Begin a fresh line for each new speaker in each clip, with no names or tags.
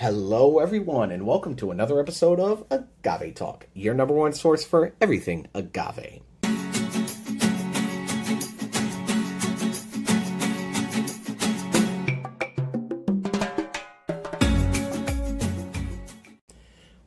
Hello, everyone, and welcome to another episode of Agave Talk, your number one source for everything agave.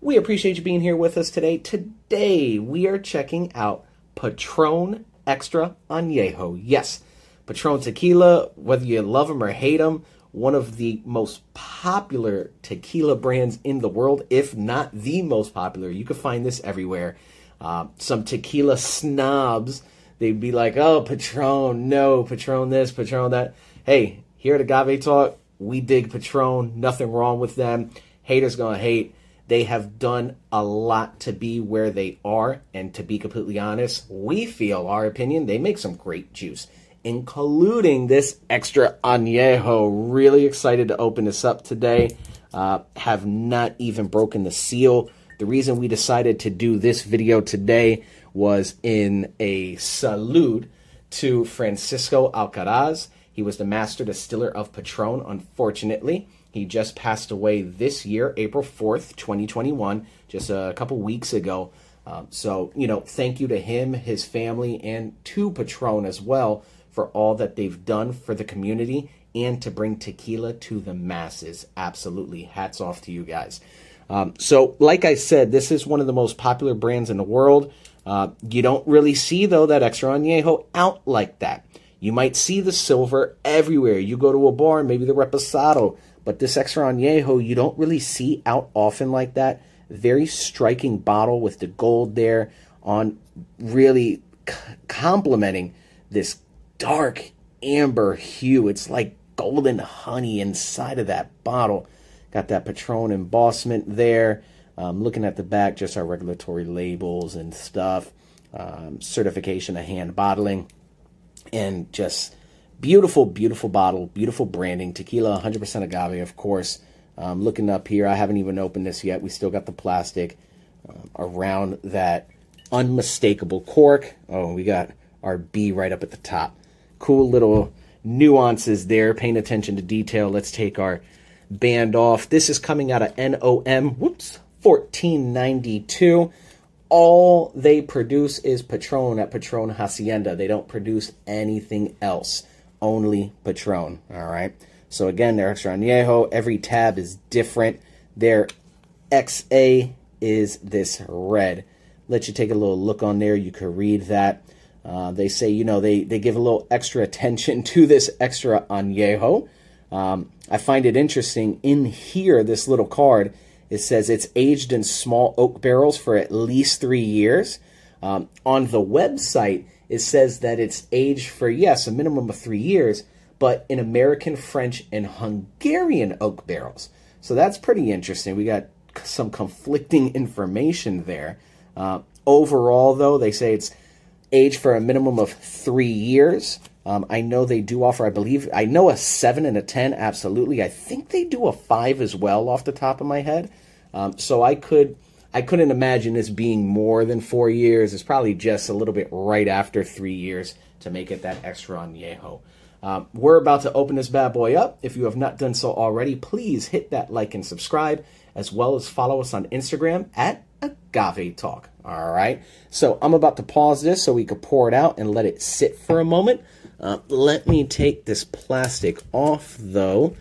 We appreciate you being here with us today. Today, we are checking out Patron Extra Añejo. Yes, Patron Tequila, whether you love them or hate them, one of the most popular tequila brands in the world, if not the most popular. You can find this everywhere. Uh, some tequila snobs, they'd be like, oh, Patron, no, Patron this, Patron that. Hey, here at Agave Talk, we dig Patron, nothing wrong with them. Haters gonna hate. They have done a lot to be where they are, and to be completely honest, we feel our opinion, they make some great juice including this extra añejo. Really excited to open this up today. Uh, have not even broken the seal. The reason we decided to do this video today was in a salute to Francisco Alcaraz. He was the master distiller of Patron. Unfortunately, he just passed away this year, April 4th, 2021, just a couple weeks ago. Um, so, you know, thank you to him, his family, and to Patron as well for all that they've done for the community and to bring tequila to the masses. Absolutely. Hats off to you guys. Um, so, like I said, this is one of the most popular brands in the world. Uh, you don't really see, though, that Extra Añejo out like that. You might see the silver everywhere. You go to a bar, maybe the Reposado, but this Extra Añejo, you don't really see out often like that. Very striking bottle with the gold there on really c- complementing this dark amber hue. It's like golden honey inside of that bottle. Got that Patron embossment there. Um, looking at the back, just our regulatory labels and stuff. Um, certification of hand bottling. And just beautiful, beautiful bottle, beautiful branding. Tequila, 100% agave, of course. Um, looking up here, I haven't even opened this yet. We still got the plastic um, around that unmistakable cork. Oh, we got our B right up at the top cool little nuances there, paying attention to detail. Let's take our band off. This is coming out of NOM, whoops, 1492. All they produce is Patron at Patron Hacienda. They don't produce anything else, only Patron. All right. So again, they're extra añejo, every tab is different. Their XA is this red. Let you take a little look on there. You can read that. Uh, they say, you know, they, they give a little extra attention to this extra añejo. Um, I find it interesting. In here, this little card, it says it's aged in small oak barrels for at least three years. Um, on the website, it says that it's aged for, yes, a minimum of three years, but in American, French, and Hungarian oak barrels. So that's pretty interesting. We got some conflicting information there. Uh, overall, though, they say it's age for a minimum of three years. Um, I know they do offer, I believe, I know a seven and a 10, absolutely. I think they do a five as well off the top of my head. Um, so I could, I couldn't imagine this being more than four years. It's probably just a little bit right after three years to make it that extra añejo. Um, we're about to open this bad boy up. If you have not done so already, please hit that like and subscribe, as well as follow us on Instagram at Agave Talk. All right. So I'm about to pause this so we could pour it out and let it sit for a moment. Uh, let me take this plastic off though.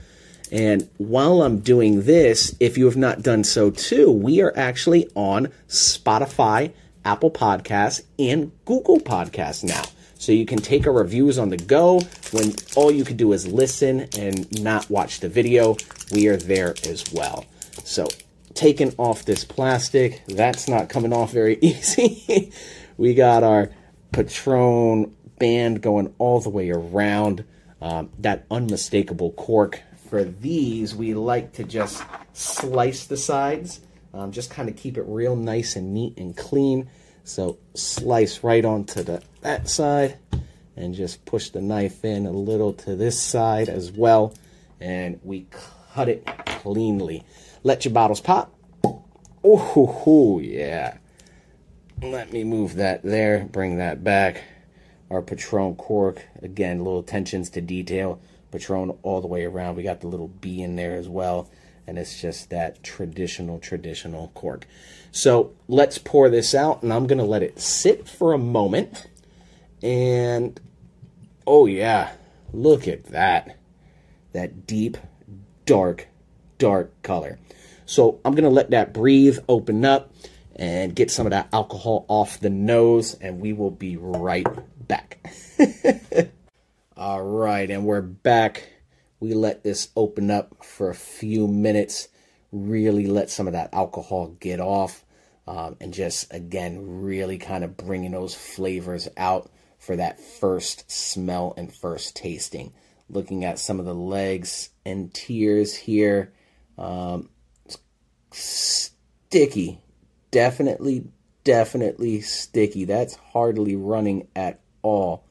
And while I'm doing this, if you have not done so too, we are actually on Spotify, Apple Podcasts, and Google Podcasts now. So you can take our reviews on the go when all you can do is listen and not watch the video. We are there as well. So taking off this plastic. That's not coming off very easy. we got our Patron band going all the way around. Um, that unmistakable cork. For these, we like to just slice the sides, um, just kind of keep it real nice and neat and clean. So slice right onto the that side and just push the knife in a little to this side as well. And we cut it cleanly. Let your bottles pop. Oh, yeah. Let me move that there, bring that back. Our Patron cork, again, little attentions to detail. Patron all the way around. We got the little B in there as well. and it's just that traditional, traditional cork. So let's pour this out, and I'm going to let it sit for a moment. And oh, yeah, look at that. That deep, dark, dark color. So I'm going to let that breathe, open up, and get some of that alcohol off the nose, and we will be right back. All right, and we're back we let this open up for a few minutes, really let some of that alcohol get off, um, and just again, really kind of bringing those flavors out for that first smell and first tasting. Looking at some of the legs and tears here, um, sticky, definitely, definitely sticky. That's hardly running at all.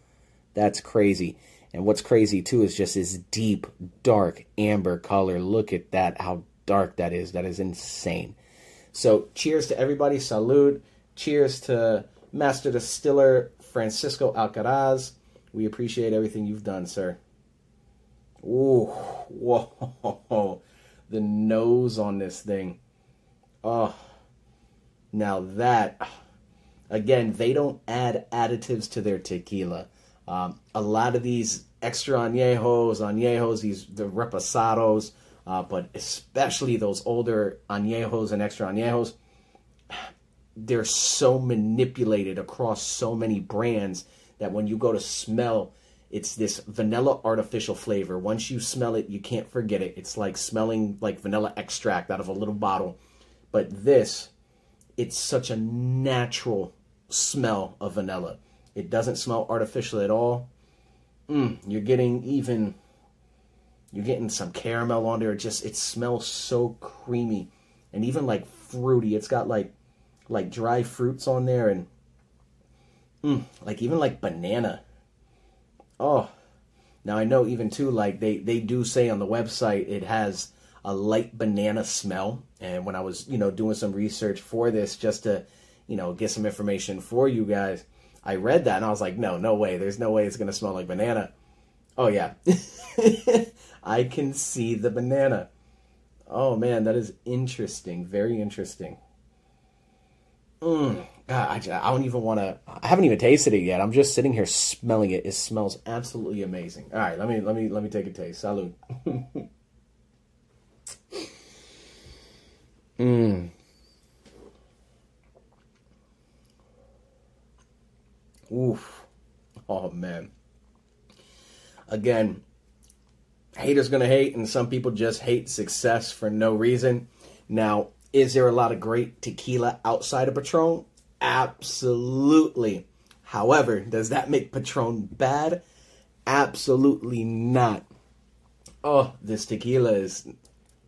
That's crazy. And what's crazy too is just this deep, dark amber color. Look at that, how dark that is. That is insane. So, cheers to everybody. Salute. Cheers to Master Distiller Francisco Alcaraz. We appreciate everything you've done, sir. Ooh, whoa, the nose on this thing. Oh, now that, again, they don't add additives to their tequila. Um, a lot of these extra añejos, añejos, these the reposados, uh, but especially those older añejos and extra añejos, they're so manipulated across so many brands that when you go to smell, it's this vanilla artificial flavor. Once you smell it, you can't forget it. It's like smelling like vanilla extract out of a little bottle. But this, it's such a natural smell of vanilla. It doesn't smell artificial at all. Mm, you're getting even, you're getting some caramel on there. It just, it smells so creamy and even like fruity. It's got like, like dry fruits on there and, mm, like even like banana. Oh, now I know even too, like they, they do say on the website, it has a light banana smell. And when I was, you know, doing some research for this, just to, you know, get some information for you guys, I read that and I was like, no, no way. There's no way it's to smell like banana. Oh, yeah. I can see the banana. Oh, man, that is interesting. Very interesting. Mm, God, I, I don't even want to. I haven't even tasted it yet. I'm just sitting here smelling it. It smells absolutely amazing. All right, let me let me let me take a taste. Salud. Mmm. Oof. Oh man. Again, haters gonna hate, and some people just hate success for no reason. Now, is there a lot of great tequila outside of Patron? Absolutely. However, does that make Patron bad? Absolutely not. Oh, this tequila is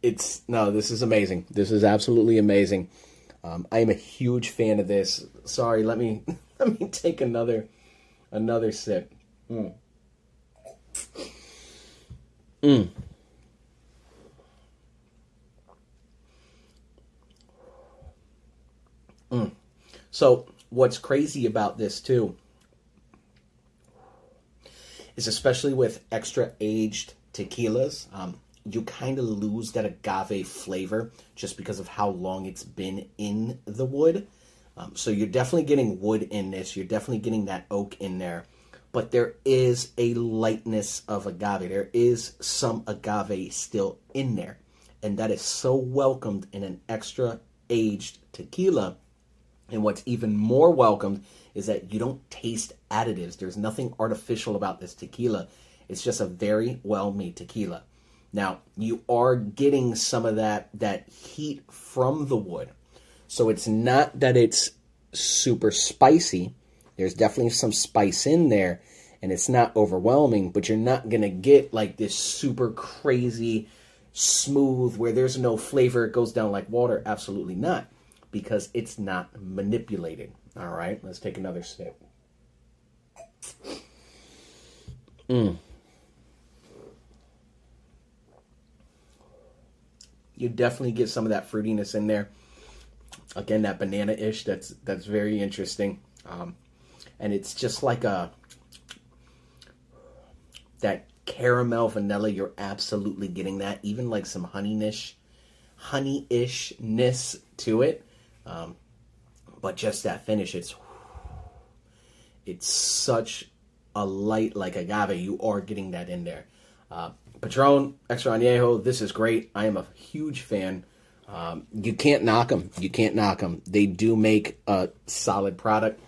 it's no, this is amazing. This is absolutely amazing. Um, I am a huge fan of this. Sorry, let me Let me take another another sip. Mm. Mm. Mm. So, what's crazy about this too is especially with extra aged tequilas, um, you kind of lose that agave flavor just because of how long it's been in the wood. Um, so you're definitely getting wood in this. You're definitely getting that oak in there. But there is a lightness of agave. There is some agave still in there. And that is so welcomed in an extra aged tequila. And what's even more welcomed is that you don't taste additives. There's nothing artificial about this tequila. It's just a very well made tequila. Now, you are getting some of that that heat from the wood so it's not that it's super spicy. There's definitely some spice in there, and it's not overwhelming, but you're not going to get like this super crazy smooth where there's no flavor, it goes down like water. Absolutely not, because it's not manipulated. All right, let's take another sip. Mm. You definitely get some of that fruitiness in there again that banana ish that's that's very interesting um, and it's just like a that caramel vanilla you're absolutely getting that even like some honeyness honey-ishness to it. Um, but just that finish, it's it's such a light like agave. You are getting that in there. Uh, Patron Extra Añejo, this is great. I am a huge fan. Um, you can't knock them. You can't knock them. They do make a solid product,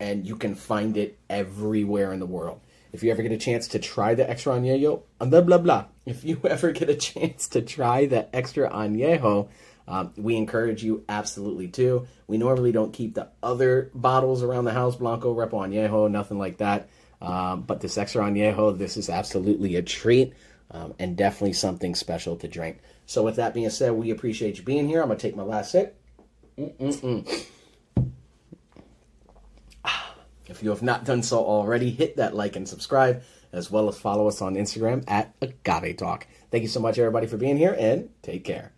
and you can find it everywhere in the world. If you ever get a chance to try the Extra Añejo, blah, blah, blah. If you ever get a chance to try the Extra Añejo, um, we encourage you absolutely to. We normally don't keep the other bottles around the house, Blanco, Repo Añejo, nothing like that. Um, but this Extra Añejo, this is absolutely a treat um, and definitely something special to drink. So, with that being said, we appreciate you being here. I'm going to take my last sip. Mm-mm-mm. If you have not done so already, hit that like and subscribe, as well as follow us on Instagram at Agave Talk. Thank you so much, everybody, for being here, and take care.